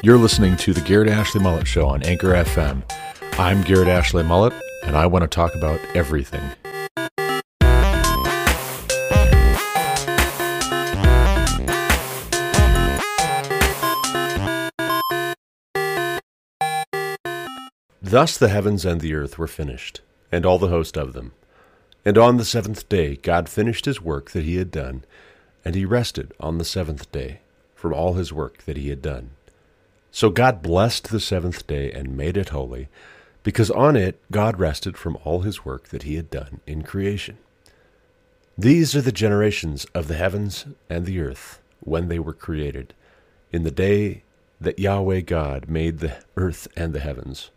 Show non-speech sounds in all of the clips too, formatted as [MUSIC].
You're listening to the Garrett Ashley Mullet Show on Anchor FM. I'm Garrett Ashley Mullet, and I want to talk about everything. Thus the heavens and the earth were finished, and all the host of them. And on the seventh day God finished his work that he had done, and he rested on the seventh day from all his work that he had done. So God blessed the seventh day and made it holy, because on it God rested from all his work that he had done in creation. These are the generations of the heavens and the earth when they were created, in the day that Yahweh God made the earth and the heavens.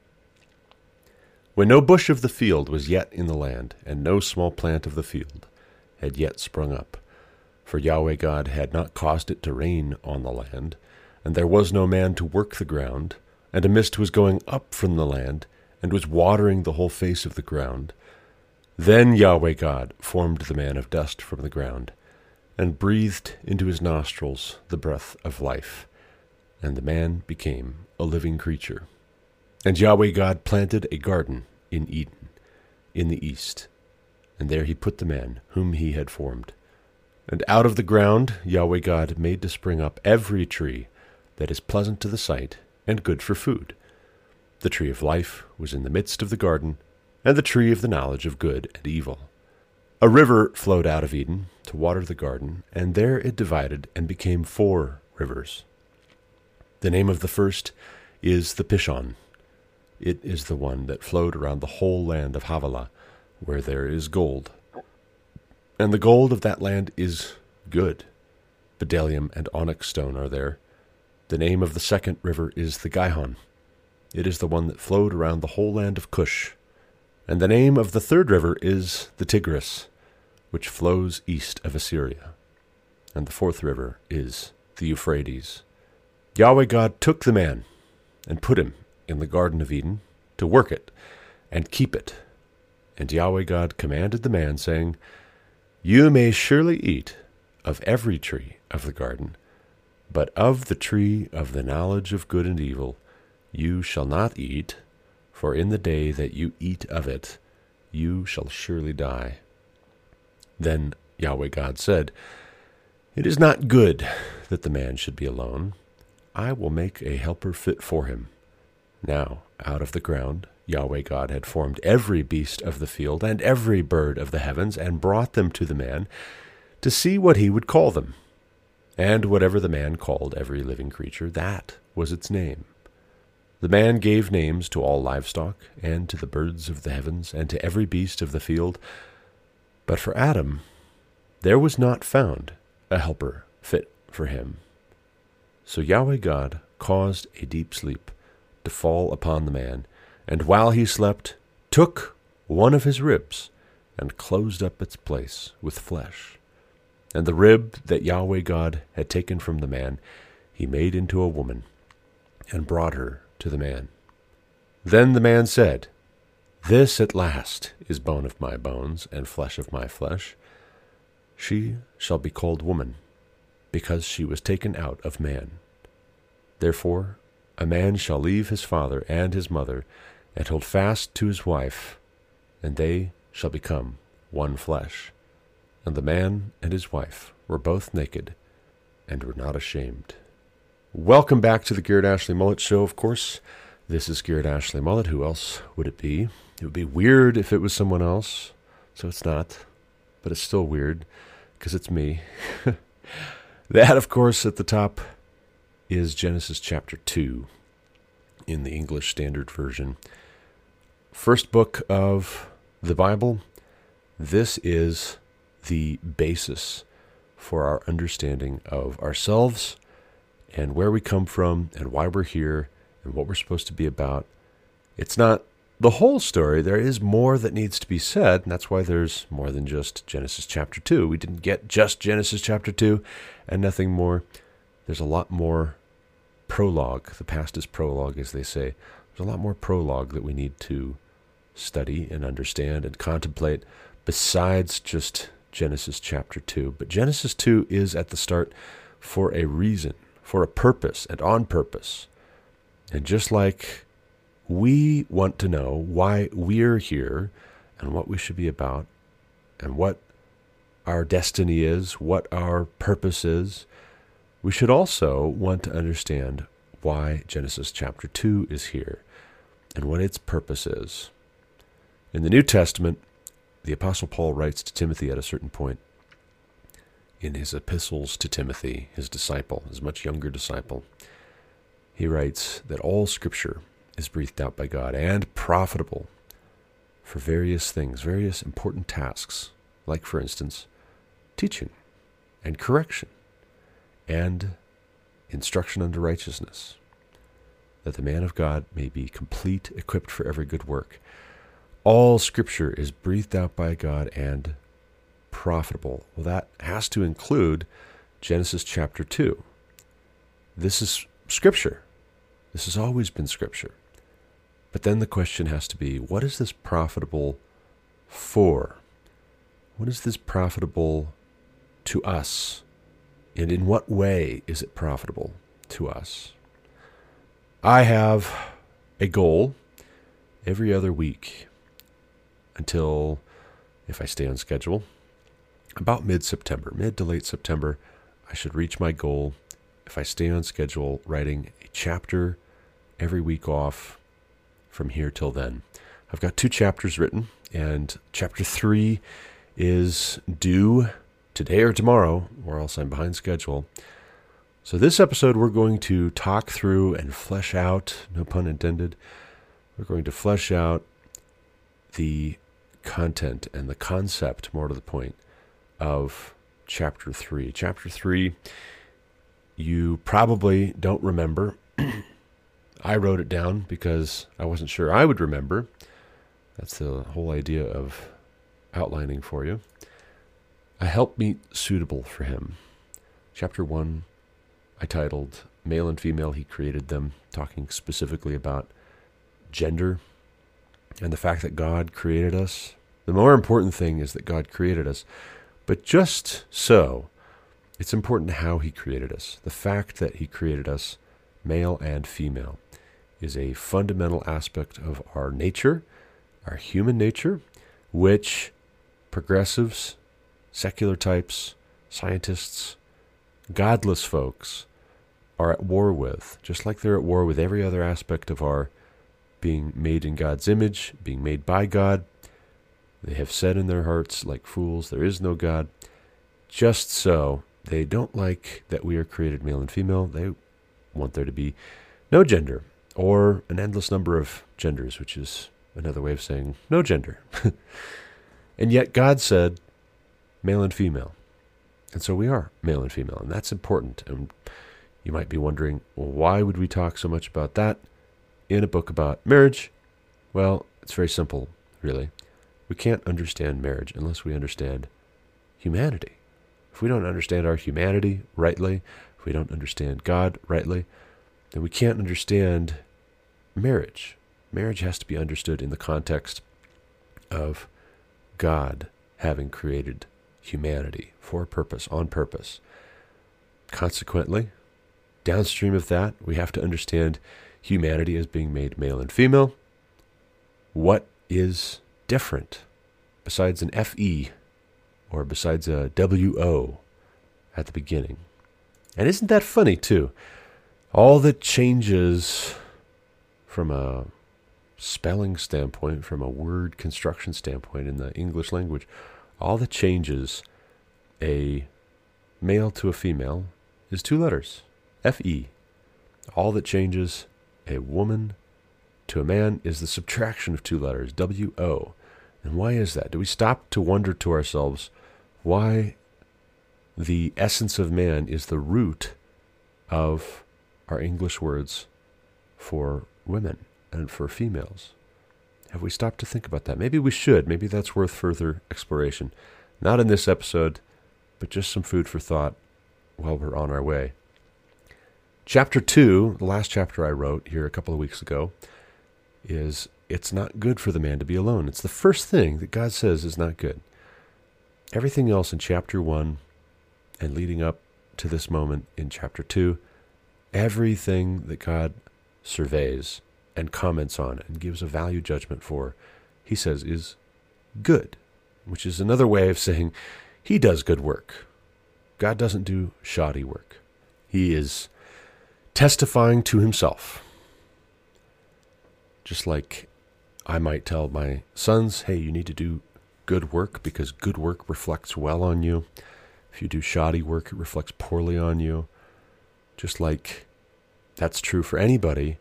When no bush of the field was yet in the land, and no small plant of the field had yet sprung up, for Yahweh God had not caused it to rain on the land, and there was no man to work the ground, and a mist was going up from the land, and was watering the whole face of the ground. Then Yahweh God formed the man of dust from the ground, and breathed into his nostrils the breath of life, and the man became a living creature. And Yahweh God planted a garden in Eden, in the east, and there he put the man whom he had formed. And out of the ground Yahweh God made to spring up every tree that is pleasant to the sight and good for food. The tree of life was in the midst of the garden, and the tree of the knowledge of good and evil. A river flowed out of Eden to water the garden, and there it divided and became four rivers. The name of the first is the Pishon. It is the one that flowed around the whole land of Havilah, where there is gold. And the gold of that land is good. Bdellium and onyx stone are there. The name of the second river is the Gihon. It is the one that flowed around the whole land of Cush. And the name of the third river is the Tigris, which flows east of Assyria. And the fourth river is the Euphrates. Yahweh God took the man and put him in the Garden of Eden to work it and keep it. And Yahweh God commanded the man, saying, You may surely eat of every tree of the garden, but of the tree of the knowledge of good and evil you shall not eat, for in the day that you eat of it, you shall surely die. Then Yahweh God said, It is not good that the man should be alone. I will make a helper fit for him. Now, out of the ground, Yahweh God had formed every beast of the field and every bird of the heavens, and brought them to the man to see what he would call them. And whatever the man called every living creature, that was its name. The man gave names to all livestock, and to the birds of the heavens, and to every beast of the field. But for Adam there was not found a helper fit for him. So Yahweh God caused a deep sleep to fall upon the man, and while he slept, took one of his ribs and closed up its place with flesh. And the rib that Yahweh God had taken from the man, he made into a woman, and brought her to the man. Then the man said, This at last is bone of my bones and flesh of my flesh. She shall be called woman, because she was taken out of man. Therefore a man shall leave his father and his mother, and hold fast to his wife, and they shall become one flesh. And the man and his wife were both naked, and were not ashamed. Welcome back to the Garrett Ashley Mullet Show, of course. This is Garrett Ashley Mullet. Who else would it be? It would be weird if it was someone else, so it's not. But it's still weird, because it's me. [LAUGHS] that, of course, at the top is Genesis chapter 2 in the English Standard Version. First book of the Bible. This is the basis for our understanding of ourselves and where we come from and why we're here and what we're supposed to be about. It's not the whole story. There is more that needs to be said, and that's why there's more than just Genesis chapter 2. We didn't get just Genesis chapter 2 and nothing more. There's a lot more prologue. The past is prologue, as they say. There's a lot more prologue that we need to study and understand and contemplate besides just Genesis chapter 2. But Genesis 2 is at the start for a reason, for a purpose, and on purpose. And just like we want to know why we're here and what we should be about and what our destiny is, what our purpose is, we should also want to understand why Genesis chapter 2 is here and what its purpose is. In the New Testament, the Apostle Paul writes to Timothy at a certain point in his epistles to Timothy, his disciple, his much younger disciple. He writes that all Scripture is breathed out by God and profitable for various things, various important tasks, like, for instance, teaching and correction and instruction unto righteousness, that the man of God may be complete, equipped for every good work. All Scripture is breathed out by God and profitable. Well, that has to include Genesis chapter 2. This is Scripture. This has always been Scripture. But then the question has to be what is this profitable for? What is this profitable to us? And in what way is it profitable to us? I have a goal every other week until, if I stay on schedule, about mid September, mid to late September, I should reach my goal if I stay on schedule, writing a chapter every week off from here till then. I've got two chapters written, and chapter three is due today or tomorrow, or else I'm behind schedule. So, this episode, we're going to talk through and flesh out, no pun intended, we're going to flesh out the content and the concept, more to the point, of chapter 3. Chapter 3, you probably don't remember. [CLEARS THROAT] I wrote it down because I wasn't sure I would remember. That's the whole idea of outlining for you. A helpmeet suitable for him. Chapter 1, I titled Male and Female, He Created Them, talking specifically about gender and the fact that God created us. The more important thing is that God created us. But just so, it's important how He created us. The fact that He created us, male and female, is a fundamental aspect of our nature, our human nature, which progressives, secular types, scientists, godless folks are at war with, just like they're at war with every other aspect of our being made in God's image, being made by God. They have said in their hearts, like fools, there is no God. Just so, they don't like that we are created male and female. They want there to be no gender, or an endless number of genders, which is another way of saying no gender. [LAUGHS] and yet God said male and female. And so we are male and female, and that's important. And you might be wondering, well, why would we talk so much about that in a book about marriage? Well, it's very simple, really. We can't understand marriage unless we understand humanity. If we don't understand our humanity rightly, if we don't understand God rightly, then we can't understand marriage. Marriage has to be understood in the context of God having created humanity for a purpose, on purpose. Consequently, downstream of that, we have to understand humanity as being made male and female. What is different besides an FE or besides a WO at the beginning? And isn't that funny, too? All that changes from a spelling standpoint, from a word construction standpoint in the English language, all that changes a male to a female is two letters FE. All that changes a woman to a man is the subtraction of two letters WO. And why is that? Do we stop to wonder to ourselves why the essence of man is the root of our English words for women and for females. Have we stopped to think about that? Maybe we should. Maybe that's worth further exploration. Not in this episode, but just some food for thought while we're on our way. Chapter 2, the last chapter I wrote here a couple of weeks ago, is it's not good for the man to be alone. It's the first thing that God says is not good. Everything else in chapter 1 and leading up to this moment in chapter 2 everything that God surveys and comments on and gives a value judgment for, he says is good, which is another way of saying he does good work. God doesn't do shoddy work. He is testifying to himself. Just like I might tell my sons, hey, you need to do good work because good work reflects well on you. If you do shoddy work, it reflects poorly on you. Just like that's true for anybody,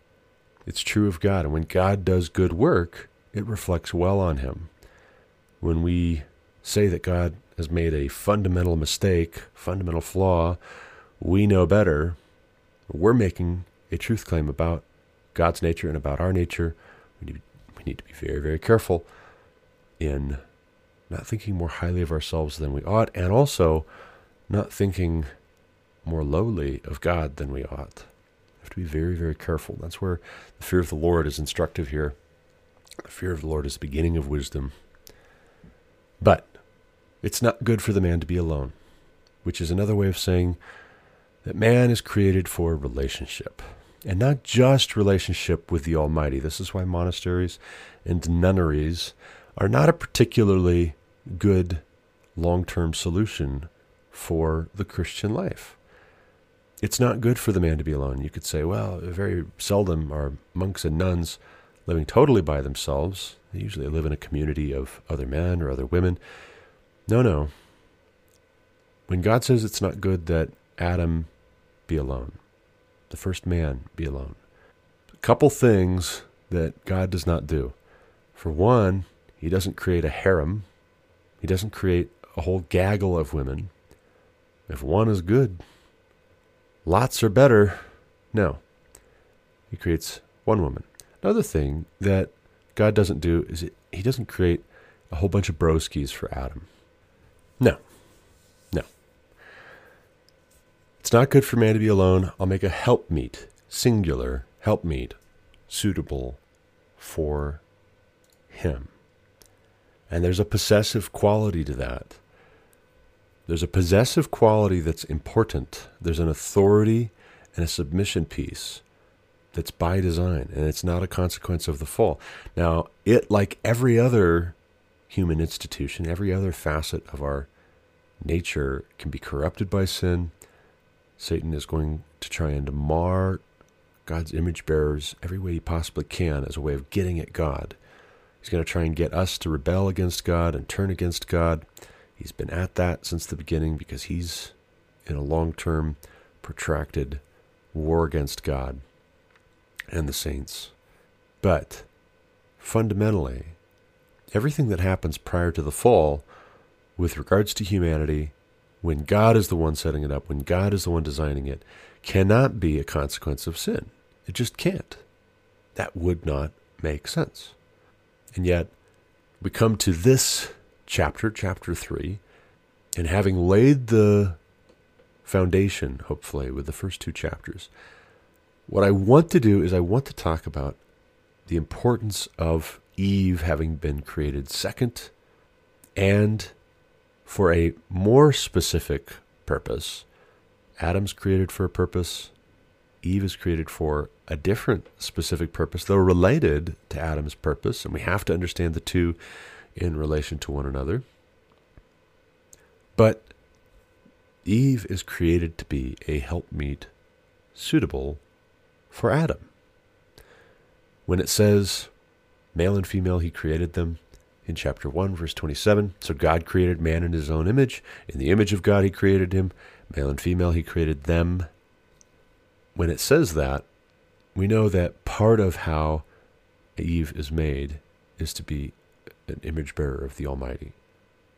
it's true of God. And when God does good work, it reflects well on him. When we say that God has made a fundamental mistake, fundamental flaw, we know better. We're making a truth claim about God's nature and about our nature. We need, we need to be very, very careful in not thinking more highly of ourselves than we ought, and also not thinking more lowly of God than we ought. We have to be very, very careful. That's where the fear of the Lord is instructive here. The fear of the Lord is the beginning of wisdom. But it's not good for the man to be alone, which is another way of saying that man is created for relationship. And not just relationship with the Almighty. This is why monasteries and nunneries are not a particularly good long term solution for the Christian life. It's not good for the man to be alone. You could say, well, very seldom are monks and nuns living totally by themselves. They usually live in a community of other men or other women. No, no. When God says it's not good that Adam be alone, the first man be alone, a couple things that God does not do. For one, he doesn't create a harem, he doesn't create a whole gaggle of women. If one is good, lots are better. No. He creates one woman. Another thing that God doesn't do is it, he doesn't create a whole bunch of broskies for Adam. No. No. It's not good for man to be alone. I'll make a helpmeet, singular helpmeet, suitable for him. And there's a possessive quality to that. There's a possessive quality that's important. There's an authority and a submission piece that's by design, and it's not a consequence of the fall. Now, it, like every other human institution, every other facet of our nature, can be corrupted by sin. Satan is going to try and mar God's image bearers every way he possibly can as a way of getting at God. He's going to try and get us to rebel against God and turn against God. He's been at that since the beginning because he's in a long term, protracted war against God and the saints. But fundamentally, everything that happens prior to the fall, with regards to humanity, when God is the one setting it up, when God is the one designing it, cannot be a consequence of sin. It just can't. That would not make sense. And yet, we come to this chapter, chapter 3, and having laid the foundation, hopefully, with the first two chapters, what I want to do is I want to talk about the importance of Eve having been created second and for a more specific purpose. Adam's created for a purpose, Eve is created for a different specific purpose, though related to Adam's purpose, and we have to understand the two in relation to one another. But Eve is created to be a helpmeet suitable for Adam. When it says, male and female, he created them, in chapter 1, verse 27, so God created man in his own image. In the image of God, he created him. Male and female, he created them when it says that, we know that part of how Eve is made is to be an image bearer of the Almighty.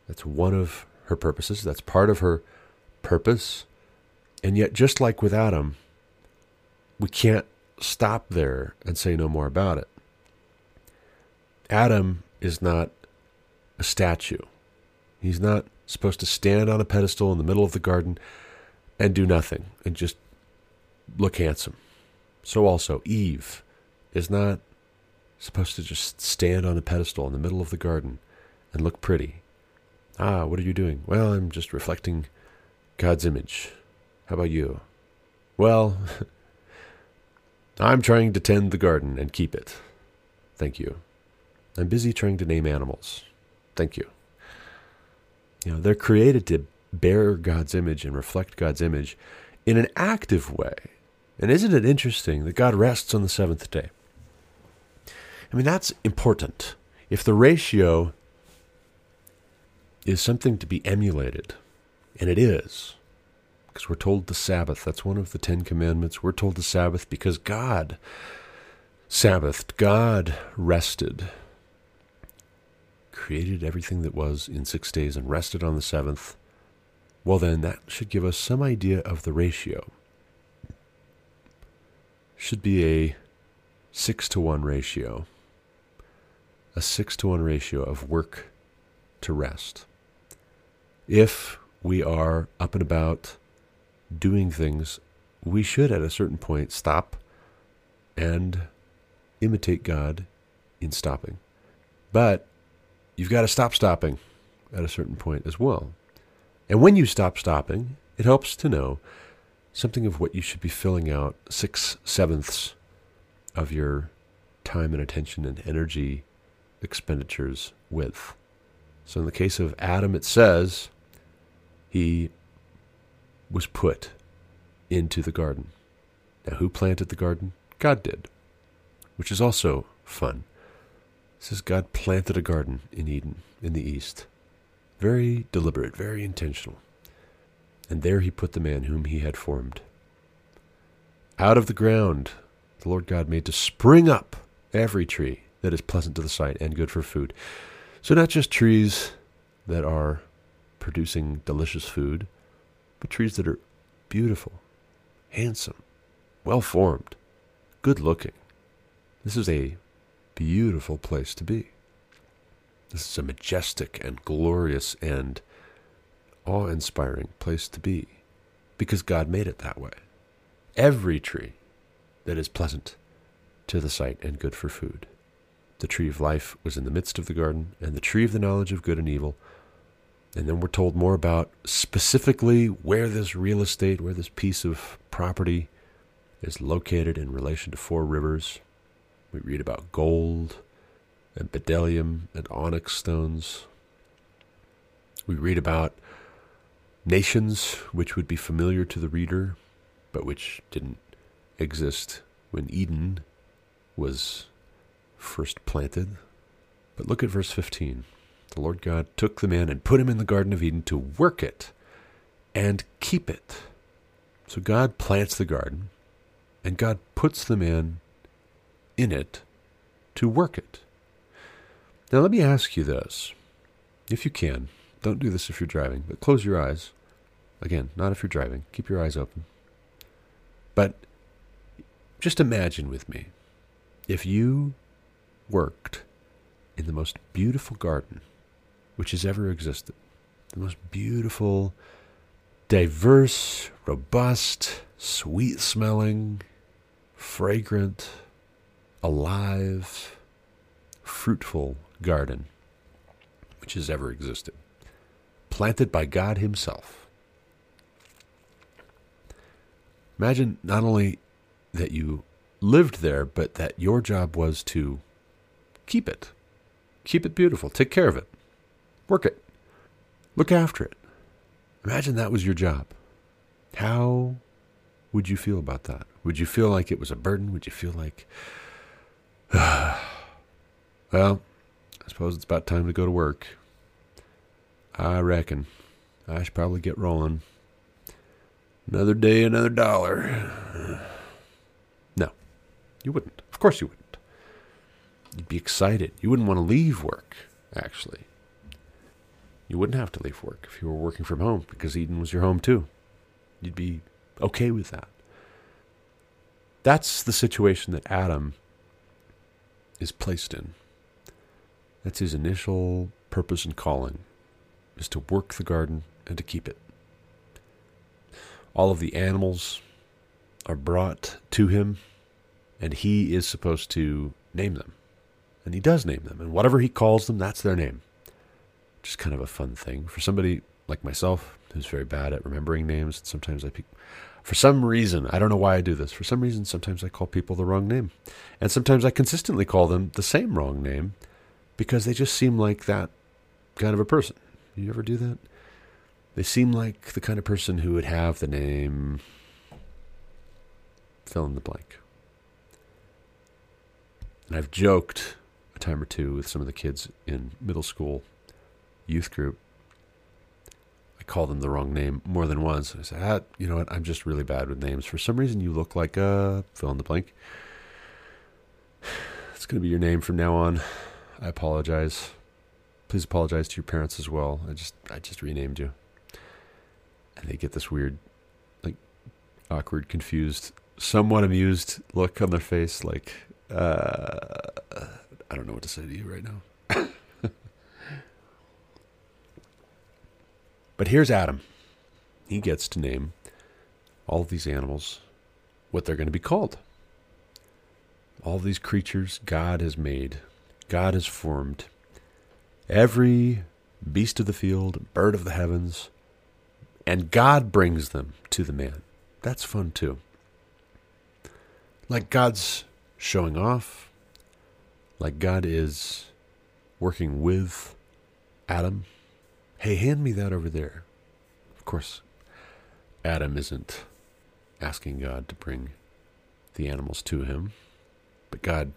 That's one of her purposes. That's part of her purpose. And yet, just like with Adam, we can't stop there and say no more about it. Adam is not a statue. He's not supposed to stand on a pedestal in the middle of the garden and do nothing and just look handsome. So also, Eve is not supposed to just stand on a pedestal in the middle of the garden and look pretty. Ah, what are you doing? Well, I'm just reflecting God's image. How about you? Well, [LAUGHS] I'm trying to tend the garden and keep it. Thank you. I'm busy trying to name animals. Thank you. You know, they're created to bear God's image and reflect God's image in an active way. And isn't it interesting that God rests on the seventh day? I mean, that's important. If the ratio is something to be emulated, and it is, because we're told the Sabbath, that's one of the Ten Commandments. We're told the Sabbath because God Sabbathed, God rested, created everything that was in six days and rested on the seventh. Well, then, that should give us some idea of the ratio. Should be a six to one ratio. A six to one ratio of work to rest. If we are up and about doing things, we should at a certain point stop and imitate God in stopping. But you've got to stop stopping at a certain point as well. And when you stop stopping, it helps to know something of what you should be filling out six sevenths of your time and attention and energy expenditures with. So in the case of Adam, it says he was put into the garden. Now, who planted the garden? God did which is also fun. Says God planted a garden in Eden in the east. Very deliberate, very intentional. And there he put the man whom he had formed. Out of the ground the Lord God made to spring up every tree that is pleasant to the sight and good for food. So, not just trees that are producing delicious food, but trees that are beautiful, handsome, well formed, good looking. This is a beautiful place to be. This is a majestic and glorious and awe inspiring place to be because God made it that way. Every tree that is pleasant to the sight and good for food. The tree of life was in the midst of the garden, and the tree of the knowledge of good and evil. And then we're told more about specifically where this real estate, where this piece of property is located in relation to four rivers we read about gold and bdellium and onyx stones. We read about nations which would be familiar to the reader, but which didn't exist when Eden was first planted. But look at verse 15. The Lord God took the man and put him in the Garden of Eden to work it and keep it. So God plants the garden, and God puts the man in it to work it. Now, let me ask you this. If you can, don't do this if you're driving, but close your eyes. Again, not if you're driving. Keep your eyes open. But just imagine with me if you worked in the most beautiful garden which has ever existed, the most beautiful, diverse, robust, sweet smelling, fragrant, alive, fruitful garden which has ever existed, planted by God Himself. Imagine not only that you lived there, but that your job was to keep it, keep it beautiful, take care of it, work it, look after it. Imagine that was your job. How would you feel about that? Would you feel like it was a burden? Would you feel like [SIGHS] well, I suppose it's about time to go to work. I reckon I should probably get rolling. Another day, another dollar. [SIGHS] No, you wouldn't. Of course you wouldn't. You'd be excited. You wouldn't want to leave work, actually. You wouldn't have to leave work if you were working from home because Eden was your home too. You'd be okay with that. That's the situation that Adam is placed in. That's his initial purpose and calling, is to work the garden and to keep it. All of the animals are brought to him, and he is supposed to name them. And he does name them, and whatever he calls them, that's their name. Just kind of a fun thing for somebody like myself who's very bad at remembering names. And sometimes I, pe- for some reason, I don't know why I do this. For some reason, sometimes I call people the wrong name, and sometimes I consistently call them the same wrong name because they just seem like that kind of a person. You ever do that? They seem like the kind of person who would have the name fill in the blank. And I've joked a time or two with some of the kids in middle school youth group. I call them the wrong name more than once. I say, ah, you know what? I'm just really bad with names. For some reason, you look like a fill in the blank. [SIGHS] It's going to be your name from now on. I apologize. Please apologize to your parents as well. I just I just renamed you. And they get this weird like awkward, confused, somewhat amused look on their face like uh, I don't know what to say to you right now. But here's Adam. He gets to name all of these animals what they're going to be called. All these creatures God has made, God has formed. Every beast of the field, bird of the heavens, and God brings them to the man. That's fun too. Like God's showing off, like God is working with Adam. Hey, hand me that over there. Of course, Adam isn't asking God to bring the animals to him, but God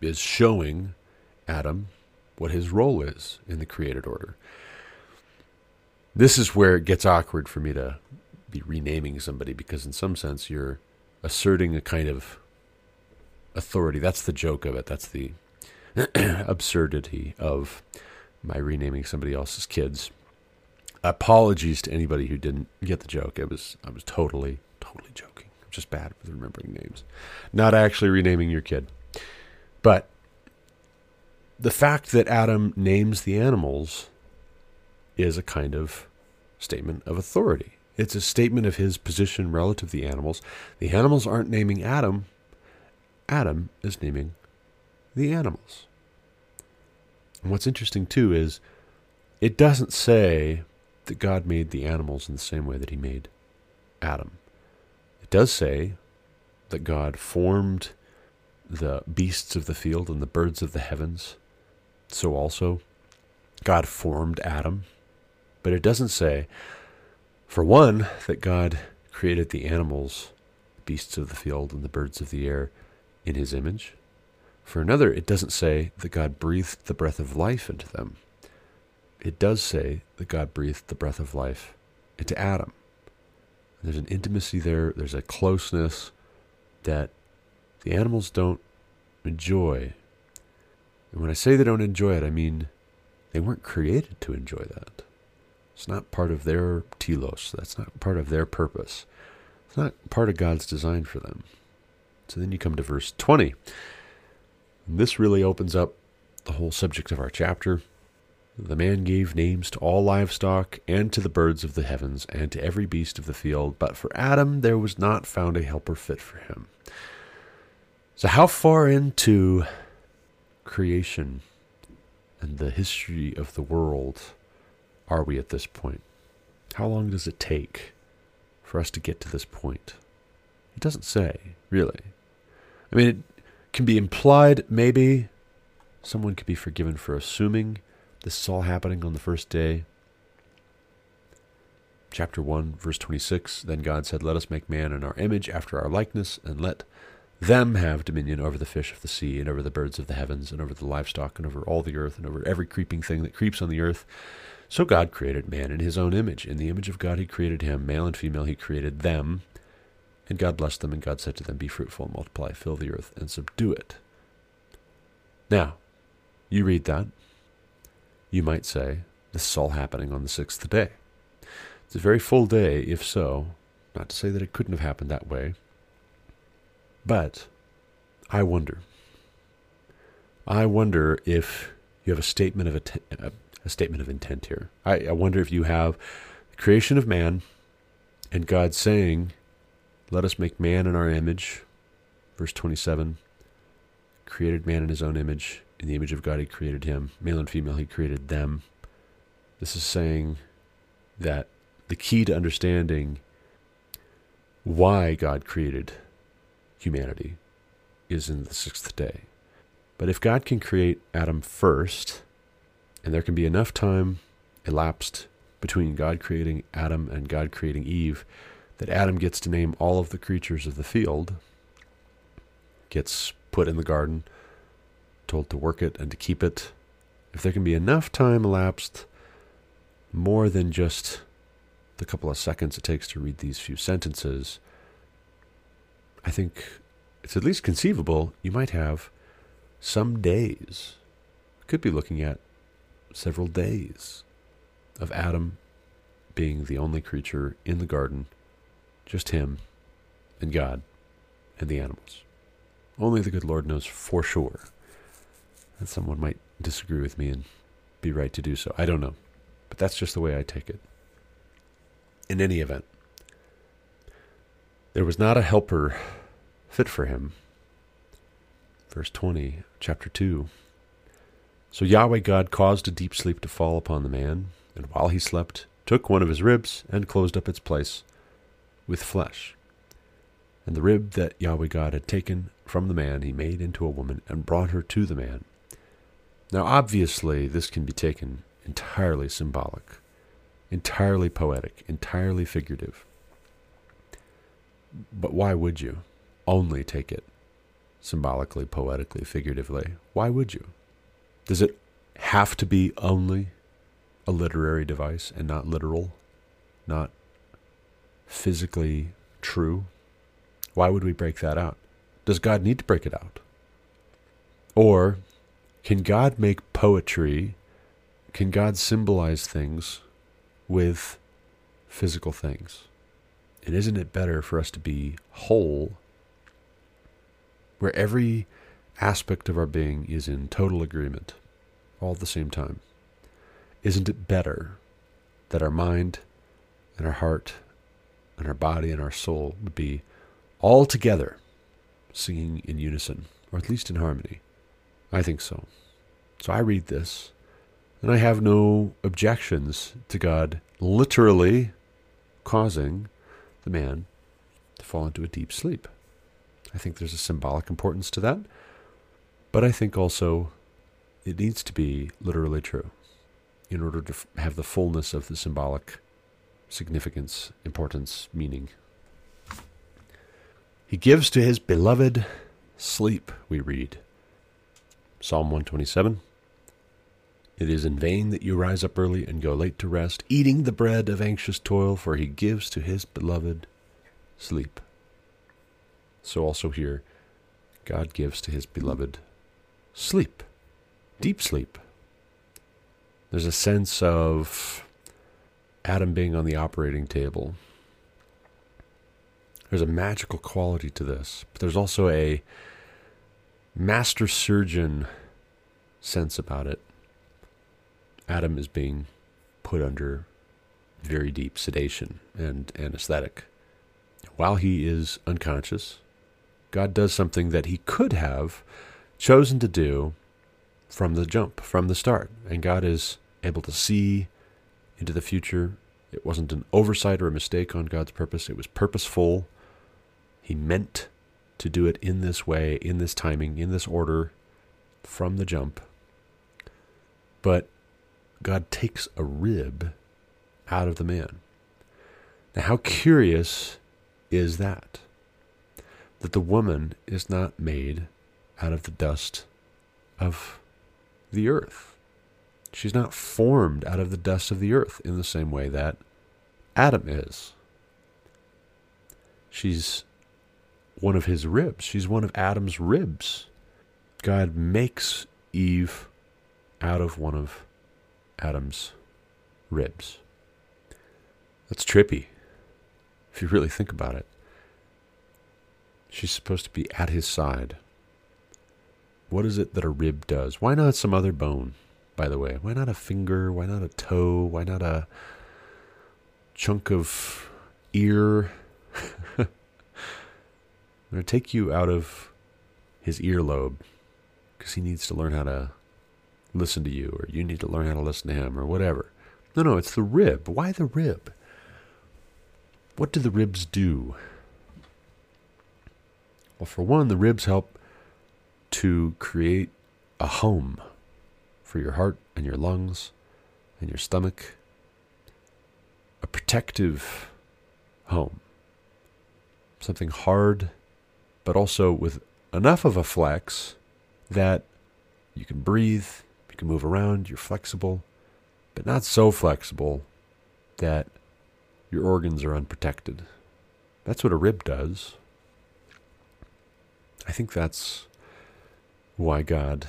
is showing Adam what his role is in the created order. This is where it gets awkward for me to be renaming somebody because, in some sense, you're asserting a kind of authority. That's the joke of it. That's the [CLEARS THROAT] absurdity of my renaming somebody else's kids. Apologies to anybody who didn't get the joke. It was I was totally, totally joking. I'm just bad with remembering names. Not actually renaming your kid. But the fact that Adam names the animals is a kind of statement of authority. It's a statement of his position relative to the animals. The animals aren't naming Adam, Adam is naming the animals. And what's interesting too is it doesn't say that God made the animals in the same way that he made Adam. It does say that God formed the beasts of the field and the birds of the heavens so also God formed Adam. But it doesn't say, for one, that God created the animals, beasts of the field, and the birds of the air in his image. For another, it doesn't say that God breathed the breath of life into them. It does say that God breathed the breath of life into Adam. There's an intimacy there, there's a closeness that the animals don't enjoy and when I say they don't enjoy it, I mean they weren't created to enjoy that. It's not part of their telos. That's not part of their purpose. It's not part of God's design for them. So then you come to verse 20. This really opens up the whole subject of our chapter. The man gave names to all livestock, and to the birds of the heavens, and to every beast of the field. But for Adam there was not found a helper fit for him. So, how far into creation and the history of the world are we at this point? How long does it take for us to get to this point? It doesn't say, really. I mean, it can be implied, maybe. Someone could be forgiven for assuming this is all happening on the first day. Chapter 1, verse 26 Then God said, Let us make man in our image, after our likeness, and let them have dominion over the fish of the sea, and over the birds of the heavens, and over the livestock, and over all the earth, and over every creeping thing that creeps on the earth. So God created man in his own image. In the image of God he created him, male and female he created them. And God blessed them, and God said to them, Be fruitful and multiply, fill the earth, and subdue it. Now, you read that. You might say, This is all happening on the sixth day. It's a very full day, if so. Not to say that it couldn't have happened that way. But I wonder. I wonder if you have a statement of a, a statement of intent here. I, I wonder if you have the creation of man and God saying, "Let us make man in our image." Verse twenty-seven. Created man in his own image. In the image of God, he created him. Male and female, he created them. This is saying that the key to understanding why God created humanity is in the sixth day. But if God can create Adam first, and there can be enough time elapsed between God creating Adam and God creating Eve that Adam gets to name all of the creatures of the field, gets put in the garden, told to work it and to keep it. If there can be enough time elapsed, more than just the couple of seconds it takes to read these few sentences, I think it's at least conceivable you might have some days. Could be looking at several days of Adam being the only creature in the garden, just him and God and the animals. Only the good Lord knows for sure. And someone might disagree with me and be right to do so. I don't know. But that's just the way I take it. In any event, there was not a helper fit for him. Verse 20, chapter 2. So Yahweh God caused a deep sleep to fall upon the man, and while he slept, took one of his ribs and closed up its place with flesh. And the rib that Yahweh God had taken from the man he made into a woman and brought her to the man. Now, obviously, this can be taken entirely symbolic, entirely poetic, entirely figurative. But why would you only take it symbolically, poetically, figuratively? Why would you? Does it have to be only a literary device and not literal, not physically true? Why would we break that out? Does God need to break it out? Or can God make poetry? Can God symbolize things with physical things? And isn't it better for us to be whole, where every aspect of our being is in total agreement all at the same time? Isn't it better that our mind and our heart and our body and our soul would be all together singing in unison, or at least in harmony. I think so. So I read this, and I have no objections to God literally causing the man to fall into a deep sleep. I think there's a symbolic importance to that, but I think also it needs to be literally true in order to have the fullness of the symbolic significance, importance, meaning he gives to his beloved sleep, we read. Psalm 127. It is in vain that you rise up early and go late to rest, eating the bread of anxious toil, for he gives to his beloved sleep. So also here, God gives to his beloved sleep, deep sleep. There's a sense of Adam being on the operating table, there's a magical quality to this, but there's also a master surgeon sense about it. Adam is being put under very deep sedation and anesthetic. While he is unconscious, God does something that he could have chosen to do from the jump, from the start. And God is able to see into the future. It wasn't an oversight or a mistake on God's purpose, it was purposeful he meant to do it in this way, in this timing, in this order from the jump. But God takes a rib out of the man. Now, how curious is that? That the woman is not made out of the dust of the earth. She's not formed out of the dust of the earth in the same way that Adam is. She's one of his ribs. She's one of Adam's ribs. God makes Eve out of one of Adam's ribs. That's trippy, if you really think about it. She's supposed to be at his side. What is it that a rib does? Why not some other bone, by the way? Why not a finger? Why not a toe? Why not a chunk of ear? I'm going to take you out of his earlobe because he needs to learn how to listen to you, or you need to learn how to listen to him, or whatever. No, no, it's the rib. Why the rib? what do the ribs do? Well, for one, the ribs help to create a home for your heart and your lungs and your stomach, a protective home, something hard, but also with enough of a flex that you can breathe, you can move around, you're flexible, but not so flexible that your organs are unprotected. That's what a rib does. I think that's why God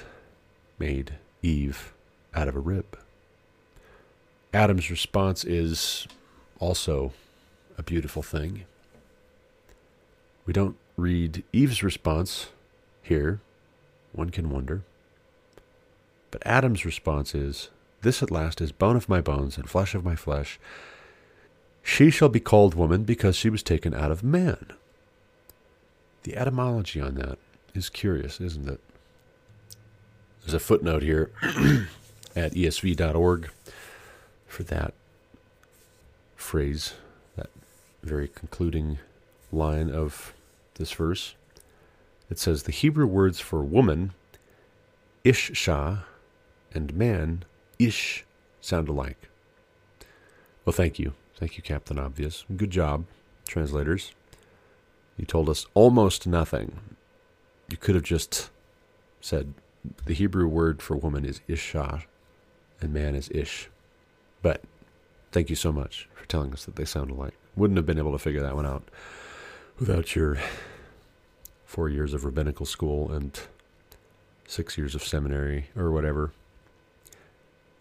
made Eve out of a rib. Adam's response is also a beautiful thing. We don't read Eve's response here. One can wonder. But Adam's response is This at last is bone of my bones and flesh of my flesh. She shall be called woman because she was taken out of man. The etymology on that is curious, isn't it? There's a footnote here [CLEARS THROAT] at esv.org for that phrase, that very concluding line of this verse. It says the Hebrew words for woman, ishshah, and man, ish, sound alike. Well, thank you. Thank you, Captain Obvious. Good job, translators. You told us almost nothing. You could have just said the Hebrew word for woman is ishah, and man is ish. But thank you so much for telling us that they sound alike. Wouldn't have been able to figure that one out without your four years of rabbinical school and six years of seminary or whatever.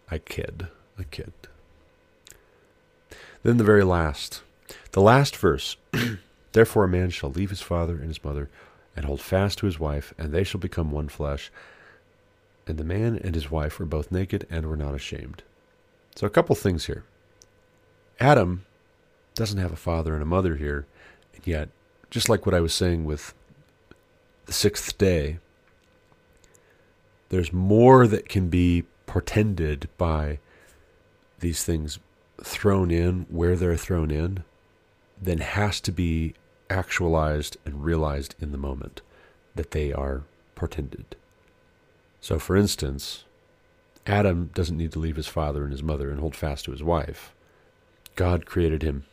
I kid. I kid. Then the very last, the last verse. [CLEARS THROAT] Therefore, a man shall leave his father and his mother and hold fast to his wife, and they shall become one flesh. And the man and his wife were both naked and were not ashamed. So, a couple things here. Adam doesn't have a father and a mother here, and yet, just like what I was saying with the sixth day, there's more that can be portended by these things thrown in where they're thrown in than has to be actualized and realized in the moment that they are portended. So, for instance, Adam doesn't need to leave his father and his mother and hold fast to his wife. God created him.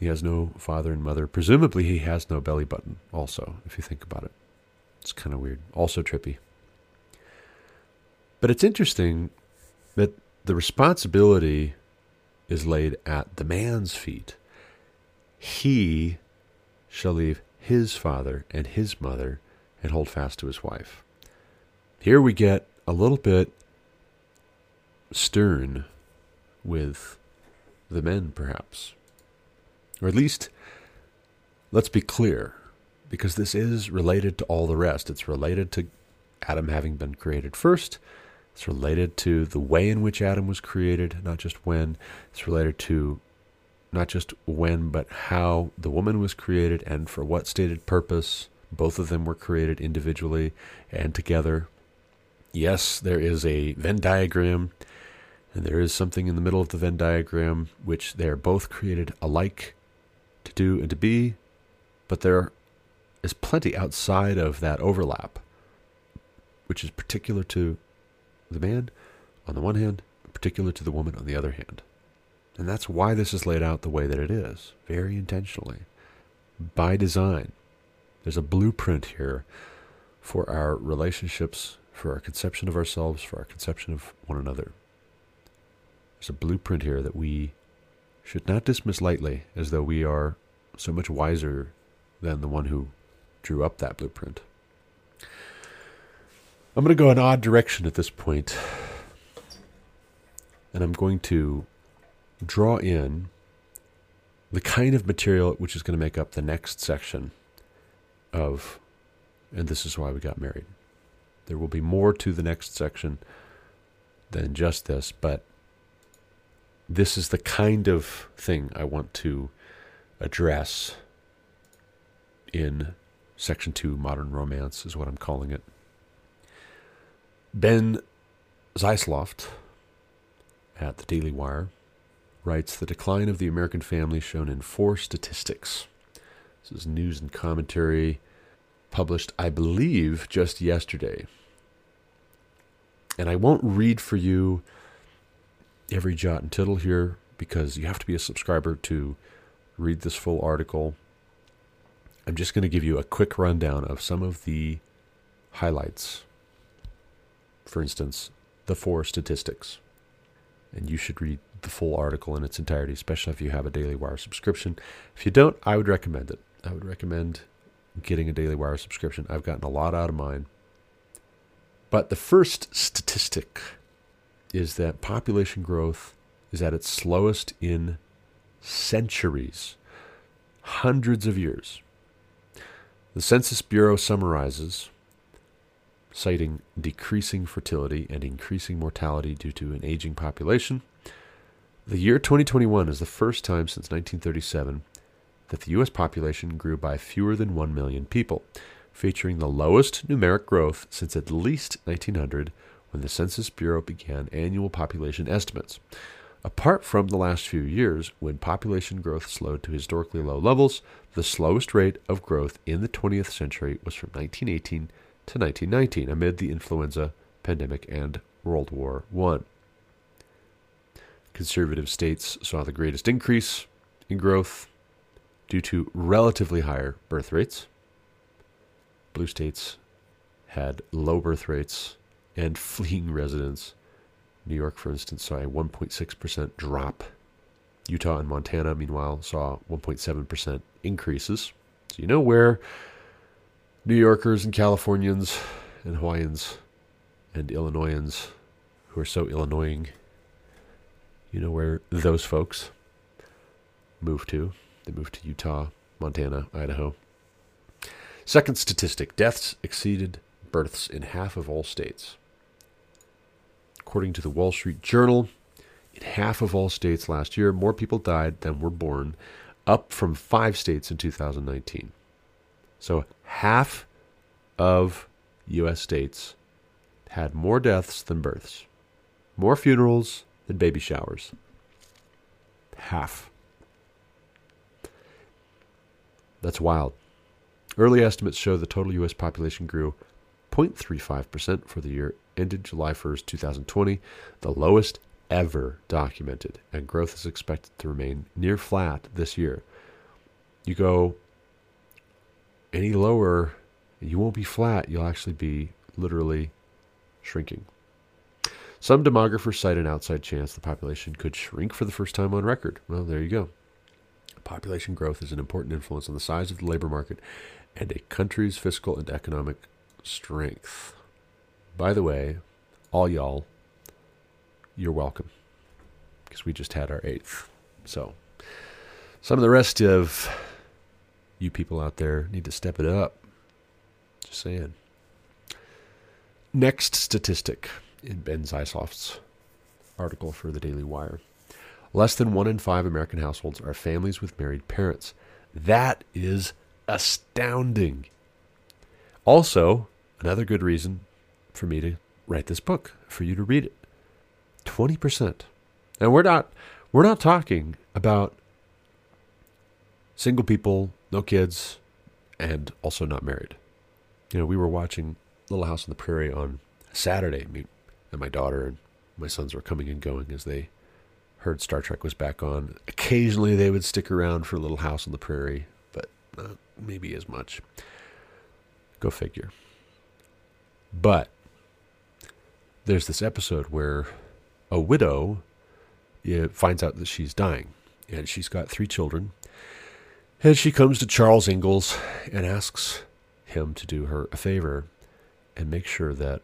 He has no father and mother. Presumably, he has no belly button, also, if you think about it. It's kind of weird. Also trippy. But it's interesting that the responsibility is laid at the man's feet. He shall leave his father and his mother and hold fast to his wife. Here we get a little bit stern with the men, perhaps. Or at least, let's be clear, because this is related to all the rest. It's related to Adam having been created first. It's related to the way in which Adam was created, not just when. It's related to not just when, but how the woman was created and for what stated purpose. Both of them were created individually and together. Yes, there is a Venn diagram, and there is something in the middle of the Venn diagram which they are both created alike to do and to be, but there is plenty outside of that overlap, which is particular to the man on the one hand, particular to the woman on the other hand. And that's why this is laid out the way that it is, very intentionally, by design. There's a blueprint here for our relationships for our conception of ourselves, for our conception of one another. There's a blueprint here that we should not dismiss lightly as though we are so much wiser than the one who drew up that blueprint. I'm going to go an odd direction at this point, and I'm going to draw in the kind of material which is going to make up the next section of, and this is why we got married. There will be more to the next section than just this, but this is the kind of thing I want to address in section two, modern romance, is what I'm calling it. Ben Zeisloft at the Daily Wire writes The decline of the American family shown in four statistics. This is news and commentary published, I believe, just yesterday. And I won't read for you every jot and tittle here because you have to be a subscriber to read this full article. I'm just going to give you a quick rundown of some of the highlights. For instance, the four statistics. And you should read the full article in its entirety, especially if you have a Daily Wire subscription. If you don't, I would recommend it. I would recommend getting a Daily Wire subscription. I've gotten a lot out of mine. But the first statistic is that population growth is at its slowest in centuries, hundreds of years. The Census Bureau summarizes, citing decreasing fertility and increasing mortality due to an aging population. The year 2021 is the first time since 1937 that the U.S. population grew by fewer than 1 million people, featuring the lowest numeric growth since at least 1900 when the Census Bureau began annual population estimates. Apart from the last few years, when population growth slowed to historically low levels, the slowest rate of growth in the 20th century was from 1918 to 1919 amid the influenza pandemic and World War I. Conservative states saw the greatest increase in growth due to relatively higher birth rates. Blue states had low birth rates and [LAUGHS] fleeing residents. New York, for instance, saw a 1.6% drop. Utah and Montana, meanwhile, saw 1.7% increases. So you know where New Yorkers and Californians and Hawaiians and Illinoisans who are so Illinoising, you know where those folks move to. They move to Utah, Montana, Idaho. Second statistic deaths exceeded births in half of all states. According to the Wall Street Journal, in half of all states last year, more people died than were born, up from five states in 2019. So half of U.S. states had more deaths than births, more funerals than baby showers. Half. That's wild. Early estimates show the total U.S. population grew 0.35% for the year ended July 1st, 2020, the lowest ever documented, and growth is expected to remain near flat this year. You go any lower, you won't be flat, you'll actually be literally shrinking. Some demographers cite an outside chance the population could shrink for the first time on record. Well, there you go. Population growth is an important influence on the size of the labor market and a country's fiscal and economic strength. By the way, all y'all, you're welcome because we just had our eighth. So, some of the rest of you people out there need to step it up. Just saying. Next statistic in Ben Zeisloft's article for the Daily Wire. Less than one in five American households are families with married parents. That is astounding. Also, another good reason for me to write this book, for you to read it. 20%. And we're not we're not talking about single people, no kids, and also not married. You know, we were watching Little House on the Prairie on Saturday. Me and my daughter and my sons were coming and going as they heard Star Trek was back on. Occasionally they would stick around for Little House on the Prairie, not maybe as much. Go figure. But there's this episode where a widow finds out that she's dying and she's got three children. And she comes to Charles Ingalls and asks him to do her a favor and make sure that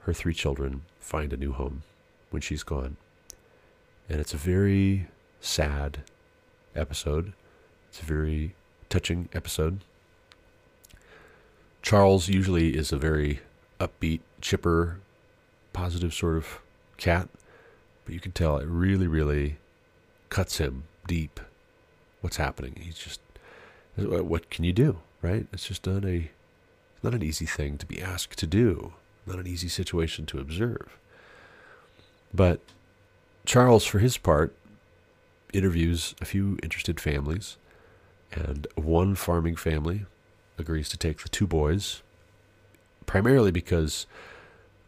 her three children find a new home when she's gone. And it's a very sad episode. It's a very touching episode. Charles usually is a very upbeat, chipper positive sort of cat, but you can tell it really, really cuts him deep. What's happening? He's just, what can you do, right? It's just not a, not an easy thing to be asked to do, not an easy situation to observe. But Charles, for his part, interviews a few interested families, and one farming family agrees to take the two boys, primarily because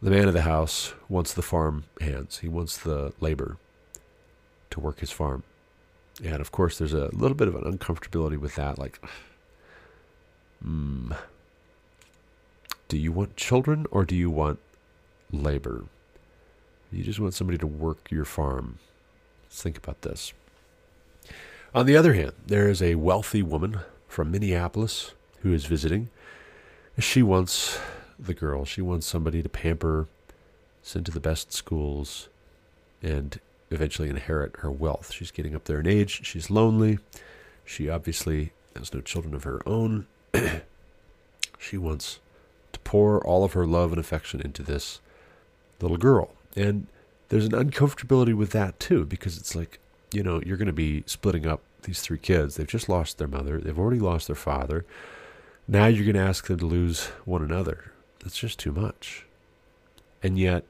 the man of the house wants the farm hands. He wants the labor to work his farm. And of course, there's a little bit of an uncomfortability with that. Like, hmm, do you want children or do you want labor? You just want somebody to work your farm. Let's think about this. On the other hand, there is a wealthy woman from Minneapolis who is visiting. She wants the girl, she wants somebody to pamper, send to the best schools, and eventually inherit her wealth. She's getting up there in age. She's lonely. She obviously has no children of her own. [CLEARS THROAT] she wants to pour all of her love and affection into this little girl. And there's an uncomfortability with that too, because it's like, you know, you're going to be splitting up these three kids. They've just lost their mother, they've already lost their father. Now you're going to ask them to lose one another. That's just too much. And yet,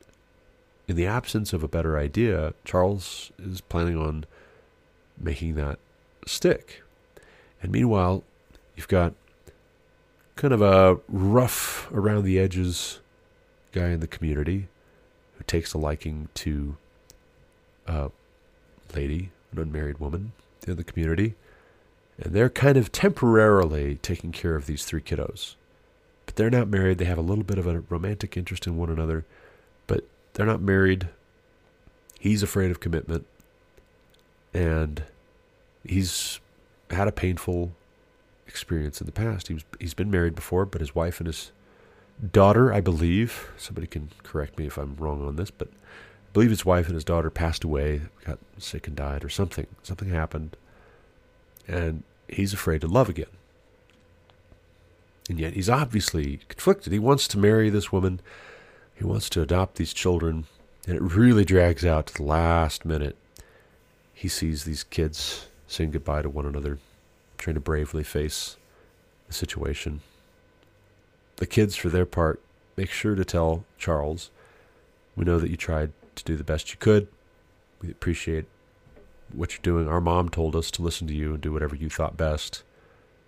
in the absence of a better idea, Charles is planning on making that stick. And meanwhile, you've got kind of a rough around the edges guy in the community who takes a liking to a lady, an unmarried woman in the community. And they're kind of temporarily taking care of these three kiddos. But they're not married. They have a little bit of a romantic interest in one another, but they're not married. He's afraid of commitment. And he's had a painful experience in the past. He was he's been married before, but his wife and his daughter, I believe, somebody can correct me if I'm wrong on this, but believe his wife and his daughter passed away, got sick and died or something. Something happened. And he's afraid to love again. And yet he's obviously conflicted. He wants to marry this woman. He wants to adopt these children. And it really drags out to the last minute. He sees these kids saying goodbye to one another trying to bravely face the situation. The kids, for their part, make sure to tell Charles, we know that you tried to do the best you could. We appreciate what you're doing. Our mom told us to listen to you and do whatever you thought best.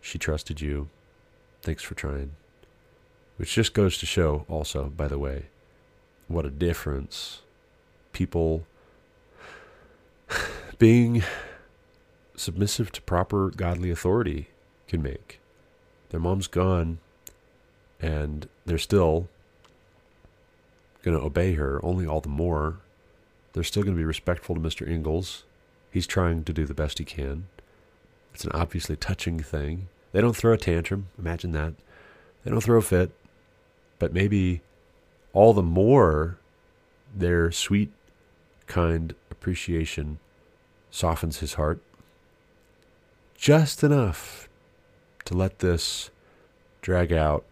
She trusted you. Thanks for trying. Which just goes to show, also, by the way, what a difference people [SIGHS] being submissive to proper godly authority can make. Their mom's gone, and they're still going to obey her, only all the more. They're still going to be respectful to Mr. Ingalls. He's trying to do the best he can. It's an obviously touching thing. They don't throw a tantrum. Imagine that. They don't throw a fit. But maybe all the more their sweet, kind appreciation softens his heart just enough to let this drag out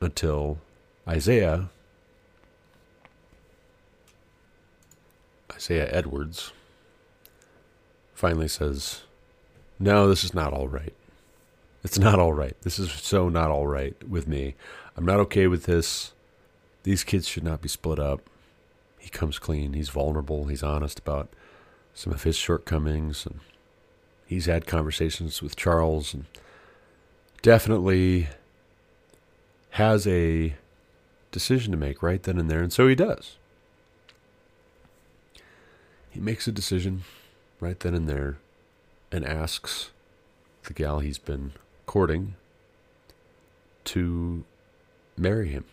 until Isaiah, Isaiah Edwards, finally says, No, this is not all right. It's not all right. This is so not all right with me. I'm not okay with this. These kids should not be split up. He comes clean. He's vulnerable. He's honest about some of his shortcomings and he's had conversations with Charles and definitely has a decision to make right then and there, and so he does. He makes a decision right then and there and asks the gal he's been courting to marry him.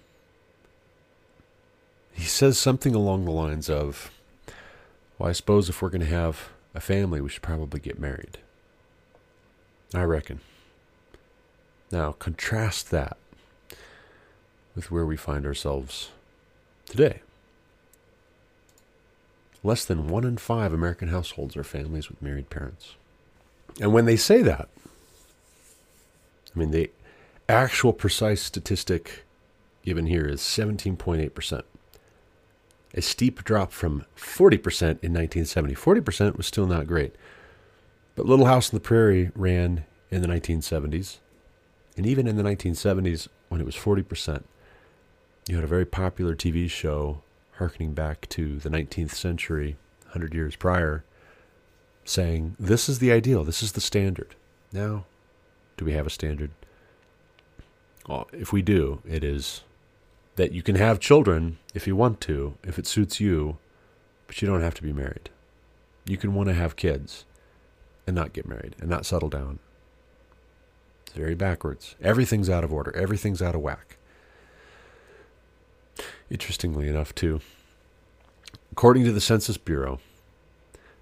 He says something along the lines of, Well, I suppose if we're going to have a family, we should probably get married. I reckon. Now, contrast that with where we find ourselves today. Less than one in five American households are families with married parents. And when they say that, I mean, the actual precise statistic given here is 17.8%. A steep drop from 40% in 1970. 40% was still not great. But Little House on the Prairie ran in the 1970s. And even in the 1970s, when it was 40%, you had a very popular TV show harkening back to the 19th century, 100 years prior, saying, This is the ideal, this is the standard. Now, do we have a standard? Well, if we do, it is that you can have children if you want to, if it suits you, but you don't have to be married. You can want to have kids and not get married and not settle down. It's very backwards. Everything's out of order, everything's out of whack. Interestingly enough, too, according to the Census Bureau,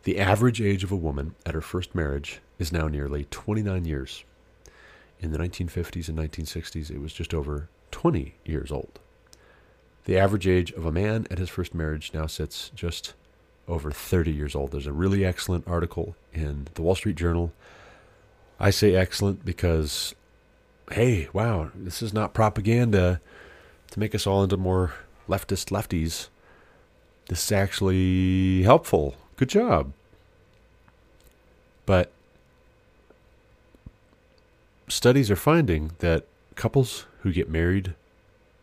the average age of a woman at her first marriage is now nearly 29 years. In the 1950s and 1960s, it was just over 20 years old. The average age of a man at his first marriage now sits just over 30 years old. There's a really excellent article in the Wall Street Journal. I say excellent because, hey, wow, this is not propaganda to make us all into more leftist lefties. This is actually helpful. Good job. But studies are finding that couples who get married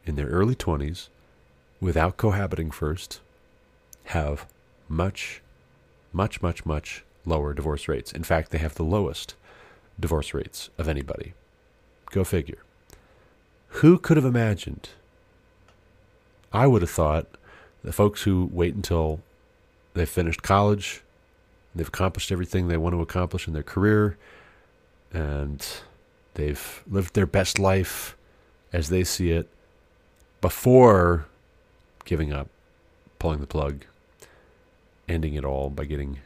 in their early 20s without cohabiting first have much, much, much, much lower divorce rates. In fact, they have the lowest divorce rates of anybody. Go figure. Who could have imagined? I would have thought the folks who wait until they've finished college, they've accomplished everything they want to accomplish in their career, and they've lived their best life as they see it before giving up, pulling the plug, ending it all by getting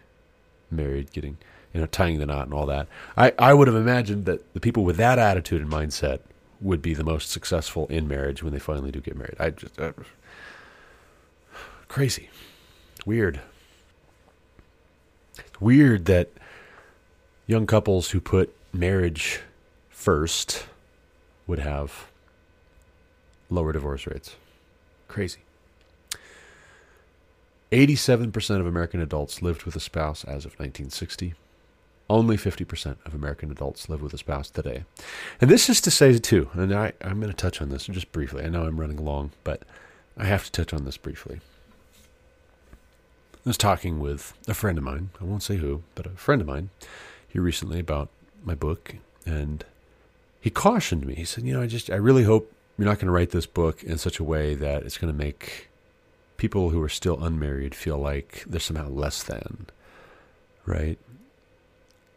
married, getting you know tying the knot and all that. I I would have imagined that the people with that attitude and mindset would be the most successful in marriage when they finally do get married. I just uh, crazy, weird. Weird that young couples who put marriage first would have lower divorce rates. Crazy. 87% of American adults lived with a spouse as of 1960. Only 50% of American adults live with a spouse today. And this is to say, too, and I, I'm going to touch on this just briefly. I know I'm running long, but I have to touch on this briefly. I was talking with a friend of mine. I won't say who, but a friend of mine here recently about my book. And he cautioned me. He said, You know, I just, I really hope you're not going to write this book in such a way that it's going to make people who are still unmarried feel like they're somehow less than, right?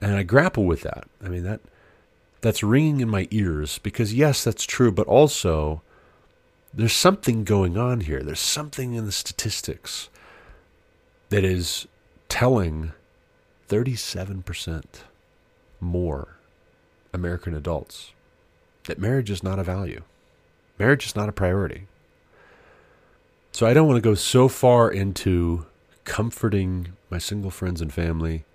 And I grapple with that. I mean that that's ringing in my ears because yes, that's true, but also there's something going on here. There's something in the statistics that is telling 37% more American adults that marriage is not a value. Marriage is not a priority. So I don't want to go so far into comforting my single friends and family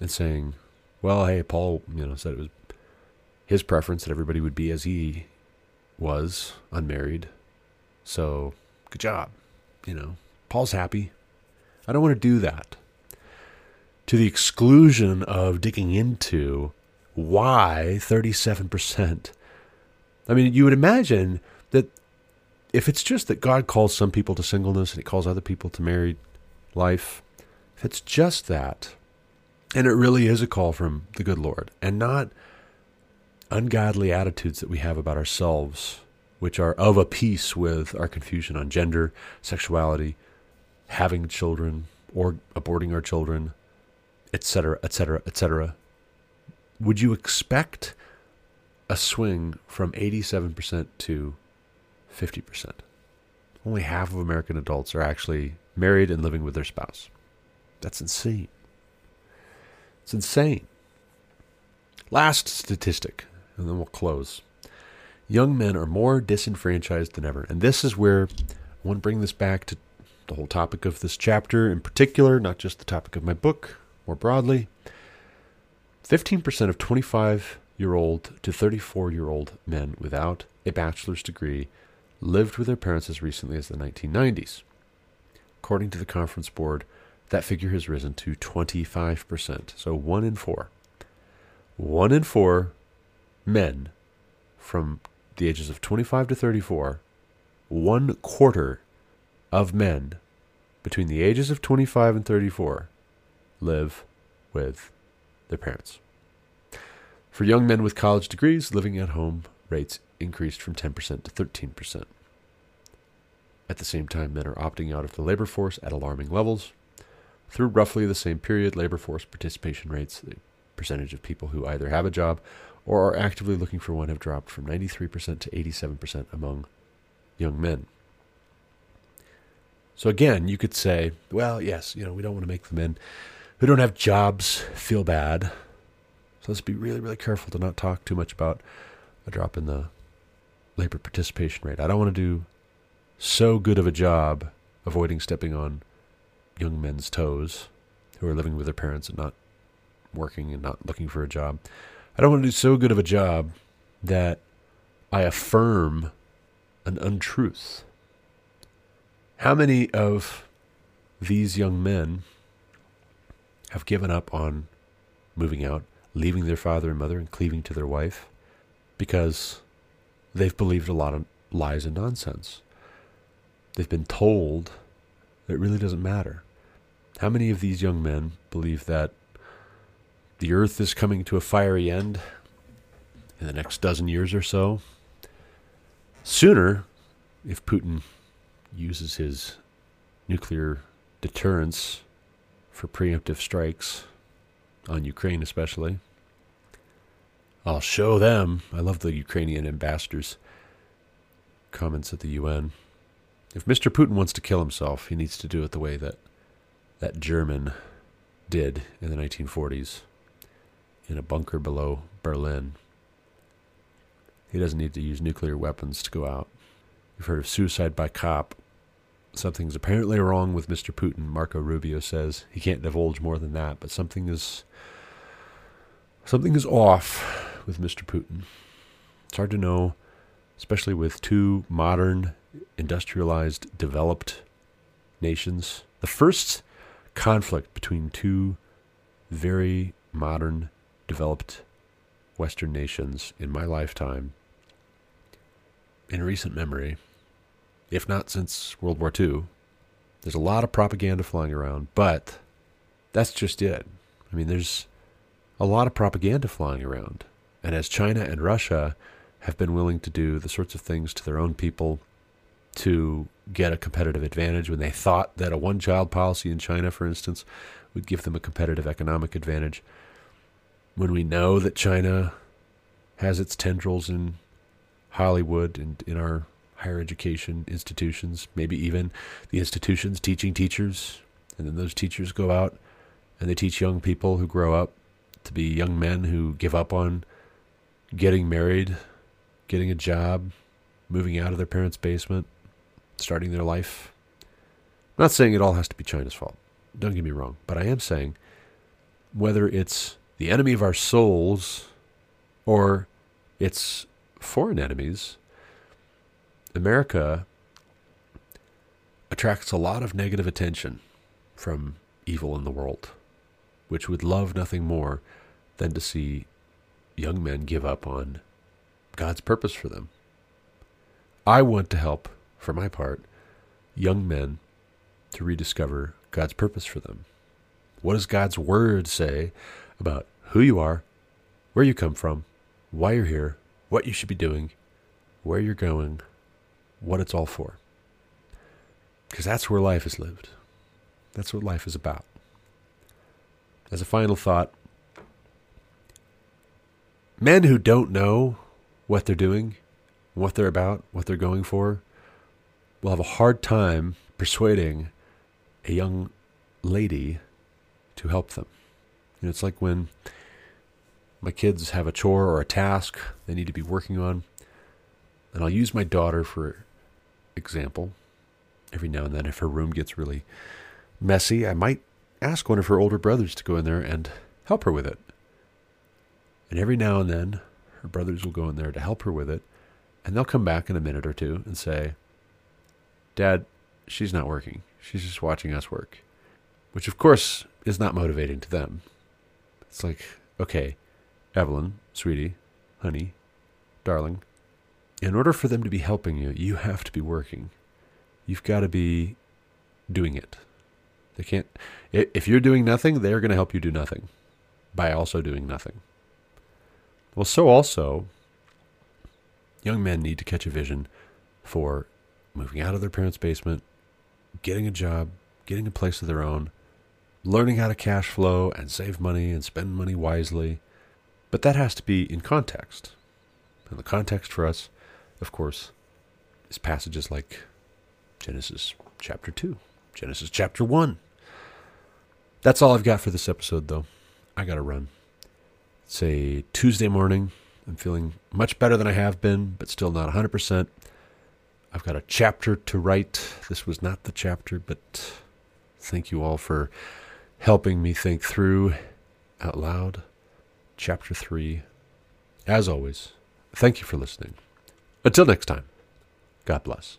and saying, well, hey, Paul, you know, said it was his preference that everybody would be as he was, unmarried. So, good job. You know, Paul's happy. I don't want to do that. To the exclusion of digging into why 37%. I mean, you would imagine that if it's just that God calls some people to singleness and he calls other people to married life, if it's just that, and it really is a call from the good Lord and not ungodly attitudes that we have about ourselves, which are of a piece with our confusion on gender, sexuality, having children, or aborting our children, etc., etc., etc. Would you expect a swing from 87% to 50%? Only half of American adults are actually married and living with their spouse. That's insane. It's insane. Last statistic, and then we'll close. Young men are more disenfranchised than ever. And this is where I want to bring this back to the whole topic of this chapter in particular, not just the topic of my book, more broadly. 15% of 25 year old to 34 year old men without a bachelor's degree lived with their parents as recently as the 1990s. According to the Conference Board, that figure has risen to 25%. So one in four. One in four men from the ages of 25 to 34, one quarter of men between the ages of 25 and 34 live with their parents. For young men with college degrees, living at home rates increased from 10% to 13%. At the same time, men are opting out of the labor force at alarming levels. Through roughly the same period, labor force participation rates, the percentage of people who either have a job or are actively looking for one, have dropped from 93% to 87% among young men. So again, you could say, well, yes, you know, we don't want to make the men who don't have jobs feel bad. So let's be really, really careful to not talk too much about a drop in the labor participation rate. I don't want to do so good of a job avoiding stepping on young men's toes who are living with their parents and not working and not looking for a job. I don't want to do so good of a job that I affirm an untruth. How many of these young men have given up on moving out, leaving their father and mother, and cleaving to their wife because they've believed a lot of lies and nonsense? They've been told that it really doesn't matter. How many of these young men believe that the earth is coming to a fiery end in the next dozen years or so? Sooner, if Putin uses his nuclear deterrence for preemptive strikes on Ukraine, especially, I'll show them. I love the Ukrainian ambassador's comments at the UN. If Mr. Putin wants to kill himself, he needs to do it the way that that German did in the 1940s in a bunker below Berlin. He doesn't need to use nuclear weapons to go out. You've heard of suicide by cop. Something's apparently wrong with Mr. Putin, Marco Rubio says. He can't divulge more than that, but something is something is off with Mr. Putin. It's hard to know, especially with two modern, industrialized, developed nations. The first conflict between two very modern, developed Western nations in my lifetime, in recent memory, if not since World War II. There's a lot of propaganda flying around, but that's just it. I mean, there's a lot of propaganda flying around. And as China and Russia have been willing to do the sorts of things to their own people to get a competitive advantage when they thought that a one child policy in China, for instance, would give them a competitive economic advantage. When we know that China has its tendrils in Hollywood and in our higher education institutions, maybe even the institutions teaching teachers, and then those teachers go out and they teach young people who grow up to be young men who give up on getting married, getting a job, moving out of their parents' basement, starting their life. I'm not saying it all has to be China's fault. Don't get me wrong. But I am saying whether it's the enemy of our souls or it's foreign enemies, America attracts a lot of negative attention from evil in the world, which would love nothing more than to see young men give up on God's purpose for them. I want to help for my part, young men to rediscover God's purpose for them. What does God's Word say about who you are, where you come from, why you're here, what you should be doing, where you're going, what it's all for? Because that's where life is lived. That's what life is about. As a final thought, men who don't know what they're doing, what they're about, what they're going for, will have a hard time persuading a young lady to help them. You know, it's like when my kids have a chore or a task they need to be working on, and I'll use my daughter for example. Every now and then, if her room gets really messy, I might ask one of her older brothers to go in there and help her with it. And every now and then, her brothers will go in there to help her with it, and they'll come back in a minute or two and say, Dad, she's not working. She's just watching us work. Which, of course, is not motivating to them. It's like, okay, Evelyn, sweetie, honey, darling, in order for them to be helping you, you have to be working. You've got to be doing it. They can't, if you're doing nothing, they're going to help you do nothing. by also doing nothing. Well, so also, young men need to catch a vision for moving out of their parents' basement, getting a job, getting a place of their own, learning how to cash flow and save money and spend money wisely. But that has to be in context. And the context for us, of course, is passages like Genesis chapter 2, Genesis chapter 1. That's all I've got for this episode, though. I got to run. It's a Tuesday morning. I'm feeling much better than I have been, but still not 100%. I've got a chapter to write. This was not the chapter, but thank you all for helping me think through out loud. Chapter 3. As always, thank you for listening. Until next time, God bless.